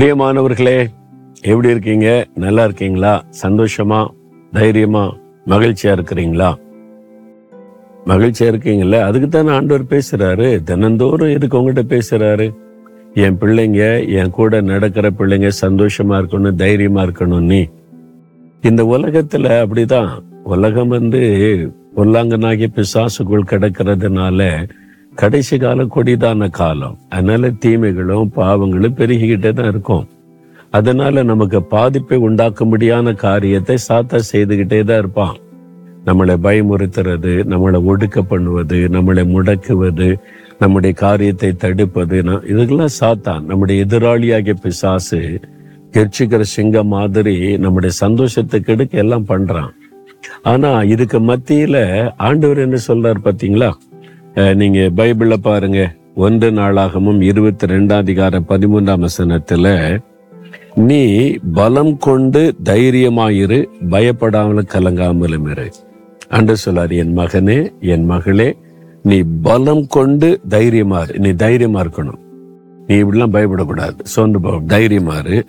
பிரியமானவர்களே எப்படி இருக்கீங்க? நல்லா இருக்கீங்களா? சந்தோஷமா? தைரியமா? மகிழ்ச்சியா இருக்கிறீங்களா? மகிழ்ச்சியா இருக்கீங்கல்ல? அதுக்கு தானே ஆண்டவர் பேசுறாரு. தினந்தோறும் இதுக்கு உங்ககிட்ட பேசுறாரு? என் பிள்ளைங்க என் கூட நடக்கிற பிள்ளைங்க சந்தோஷமா இருக்கணும் தைரியமா இருக்கணும் நீ. இந்த உலகத்துல அப்படிதான். உலகம் வந்து பொல்லாங்கனாகிய பிசாசுக்குள் கிடக்கிறதுனால கடைசி கால கொடிதான காலம். அதனால தீமைகளும் பாவங்களும் பெருகிக்கிட்டே தான் இருக்கும். அதனால நமக்கு பாதிப்பை உண்டாக்கும்படியான காரியத்தை சாத்தா செய்துகிட்டே தான் இருப்பான். நம்மளை பயமுறுத்துறது நம்மளை ஒடுக்க பண்ணுவது நம்மளை முடக்குவது நம்முடைய காரியத்தை தடுப்பது இதுக்கெல்லாம் சாத்தான். நம்முடைய எதிராளியாகிய பிசாசு கெர்ச்சிக்கிற சிங்கம் மாதிரி நம்முடைய சந்தோஷத்தை கெடுக்க எல்லாம் பண்றான். ஆனா இதுக்கு மத்தியில ஆண்டவர் என்ன சொல்றாரு பாத்தீங்களா? நீங்கள் நீங்க பாருங்க. ஒன்று நாளாகமும் இருபத்தி ரெண்டாம் அதிகார பதிமூன்றாம் வசனத்துல நீ பலம் கொண்டு தைரியமாயிரு பயப்படாமலும் கலங்காமலும் இரு. அன்று சொல்லார் என் மகனே என் மகளே நீ பலம் கொண்டு தைரியமா நீ தைரியமா இருக்கணும். நீ இப்படிலாம் பயப்படக்கூடாது. சோர்ந்து போ தைரியமாறு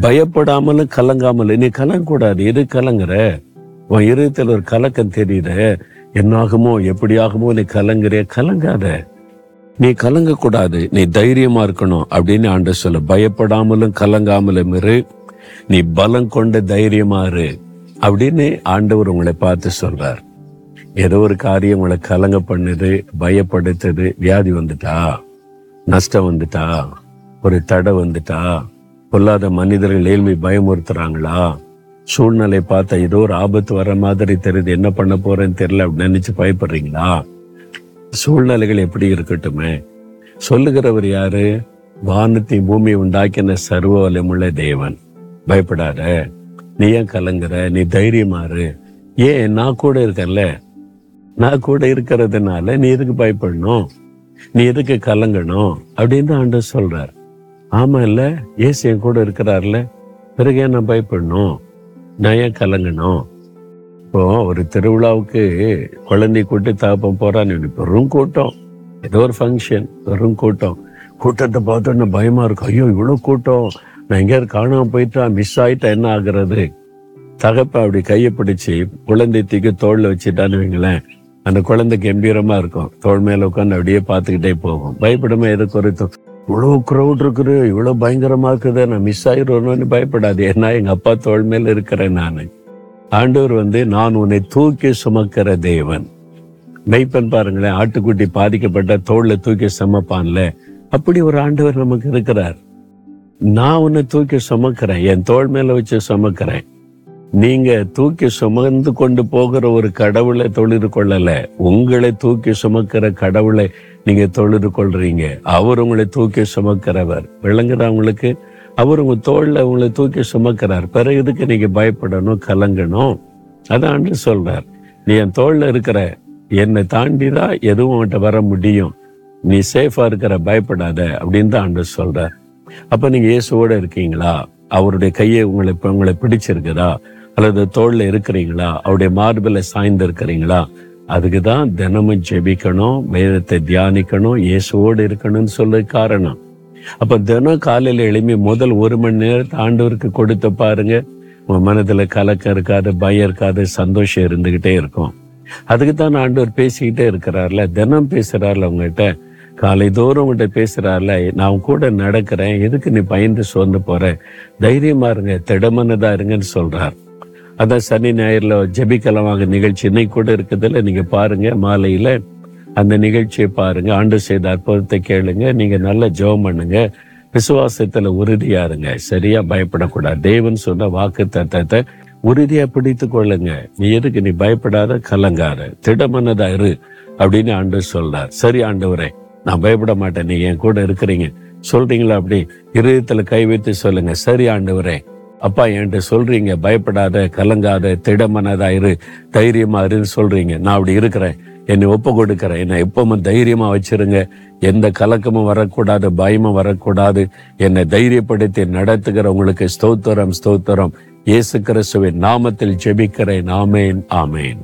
பயப்படாமலும் கலங்காமல் நீ கலங்கக்கூடாது. எது கலங்குற? உன் இருதயத்தில் ஒரு கலக்கம் தெரியுற என்னாகுமோ எப்படியாகுமோ நீ கலங்குற கலங்காத. நீ கலங்கக்கூடாது நீ தைரியமா இருக்கணும் அப்படின்னு ஆண்டு சொல்ல பயப்படாமலும் கலங்காமலும் இரு. நீ பலம் கொண்ட தைரியமா இரு அப்படின்னு ஆண்டவர் உங்களை பார்த்து சொல்றார். ஏதோ ஒரு காரியம் உங்களை கலங்க பண்ணுது பயப்படுத்துது வியாதி வந்துட்டா நஷ்டம் வந்துட்டா ஒரு தடை வந்துட்டா பொல்லாத மனிதர்கள் ஏழ்மை பயமுறுத்துறாங்களா? சூழ்நிலை பார்த்தா ஏதோ ஒரு ஆபத்து வர மாதிரி தெரியுது. என்ன பண்ண போறேன்னு தெரியல அப்படின்னு நினைச்சு பயப்படுறீங்களா? சூழ்நிலைகள் எப்படி இருக்கட்டுமே? சொல்லுகிறவர் யாரு? வானத்தை பூமி உண்டாக்கின சர்வ வலிமுள்ள தேவன். பயப்படாத. நீ ஏன் கலங்குற? நீ தைரியமாறு ஏன்? நான் கூட இருக்கேன்ல. நான் கூட இருக்கிறதுனால நீ எதுக்கு பயப்படணும்? நீ எதுக்கு கலங்கணும்? அப்படின்னு தான் சொல்றார். ஆமா இல்ல ஏசு என் கூட இருக்கிறார்ல. பிறகு ஏன் நான் பயப்படணும்? நான் கலங்கணும். இப்போ ஒரு திருவிழாவுக்கு குழந்தை கூட்டி தாப்பம் போறான்னு பெரும் கூட்டம். ஏதோ ஒரு ஃபங்க்ஷன் வெறும் கூட்டம். கூட்டத்தை பார்த்தோன்னே பயமா இருக்கும். ஐயோ இவ்வளோ கூட்டம். நான் எங்கேயாவது காணாமல் போயிட்டா மிஸ் ஆயிட்டா என்ன ஆகுறது? தகப்ப அப்படி கையை பிடிச்சி குழந்தை தூக்கி தோல்ல வச்சுட்டான்னு வைங்களேன். அந்த குழந்தை கம்பீரமா இருக்கும். தோள் மேல உட்காந்து அப்படியே பார்த்துக்கிட்டே போகும். பயப்படாம எது குறைத்தும் இவ்வளோ க்ரௌட் இருக்குது இவ்வளோ பயங்கரமா இருக்குது நான் மிஸ் ஆகிடணும்னு பயப்படாது. ஏன்னா எங்கள் அப்பா தோள் மேலே இருக்கிறேன் நான். ஆண்டவர் வந்து நான் உன்னை தூக்கி சுமக்கிற தேவன். மெய்ப்பன் பாருங்களேன் ஆட்டுக்குட்டி பாதிக்கப்பட்ட தோளில் தூக்கி சுமப்பான்ல. அப்படி ஒரு ஆண்டவர் நமக்கு இருக்கிறார். நான் உன்னை தூக்கி சுமக்கிறேன் என் தோள் மேலே வச்சு சுமக்கிறேன். நீங்க தூக்கி சுமந்து கொண்டு போகிற ஒரு கடவுளை தொழில் கொள்ளல. உங்களை தூக்கி சுமக்கிற கடவுளை நீங்க தொழுது கொள்றீங்க. அவர் உங்களை தூக்கி சுமக்கிறவர். விளங்குறவங்களுக்கு அவர் உங்க தோல்ல உங்களை தூக்கி சுமக்கிறார். பிறகு இதுக்கு நீங்க பயப்படணும் கலங்கணும்? அதான் சொல்றார். நீ என் தோல்ல இருக்கிற என்னை தாண்டிதான் எதுவும் உன்கிட்ட வர முடியும். நீ சேஃபா இருக்கிற பயப்படாத அப்படின்னு தான் ஆண்டு சொல்றார். அப்ப நீங்க இயேசுவோட இருக்கீங்களா? அவருடைய கையை உங்களை உங்களை பிடிச்சிருக்குதா? அல்லது தோல்ல இருக்கிறீங்களா? அவருடைய மார்பில சாய்ந்து இருக்கிறீங்களா அதுக்கு தான் தினமும் ஜெபிக்கணும் வேதத்தை தியானிக்கணும் இயேசுவோடு இருக்கணும்னு சொல்ல காரணம். அப்ப தினம் காலையில எழுப்பி முதல் ஒரு மணி நேரத்தை ஆண்டவருக்கு கொடுத்து பாருங்க. உன் மனதுல கலக்கம் இருக்காது பயம் இருக்காது சந்தோஷம் இருந்துகிட்டே இருக்கும். அதுக்கு தான் ஆண்டவர் பேசிக்கிட்டே இருக்கிறார்ல தினம் பேசுறாருல உங்ககிட்ட? காலை தோறும் உங்ககிட்ட பேசுறாருல நான் கூட நடக்கிறேன் எதுக்கு நீ பயந்து சோர்ந்து போற? தைரியமா இருங்க திடமனதா இருங்கன்னு சொல்றார். அதான் சனி ஞாயிறுல ஜெபிக்கலாம் வாங்க நிகழ்ச்சி இன்னைக்கு கூட இருக்குதுல்ல. நீங்கள் பாருங்கள் மாலையில் அந்த நிகழ்ச்சியை பாருங்கள் ஆண்டு செய்த அற்புதத்தை கேளுங்க. நீங்கள் நல்லா ஜெபம் பண்ணுங்க. விசுவாசத்தில் உறுதியாக இருங்க. சரியா? பயப்படக்கூடாது. தேவன் சொன்ன வாக்கு தத்தத்தை உறுதியாக பிடித்து கொள்ளுங்க. நீ எதுக்கு? நீ பயப்படாத கலங்காத. திடமனதா இரு அப்படின்னு ஆண்டு சொல்றார். சரி ஆண்டவரே நான் பயப்பட மாட்டேன். நீ என் கூட இருக்கிறீங்க. சொல்றீங்களா அப்படி? இருதயத்துல கை வைத்து சொல்லுங்க. சரி ஆண்டவரே அப்பா என்கிட்ட சொல்றீங்க பயப்படாத கலங்காத திடமனதா இரு தைரியமா இருன்னு சொல்றீங்க. நான் அப்படி இருக்கிறேன். என்னை ஒப்பு கொடுக்கிறேன். என்னை எப்பவும் தைரியமா வச்சிருங்க. எந்த கலக்கமும் வரக்கூடாது பயமும் வரக்கூடாது. என்னை தைரியப்படுத்தி நடத்துகிற உங்களுக்கு ஸ்தோத்திரம் ஸ்தோத்திரம். இயேசு கிறிஸ்துவின் நாமத்தில் ஜெபிக்கிறேன். ஆமேன் ஆமேன்.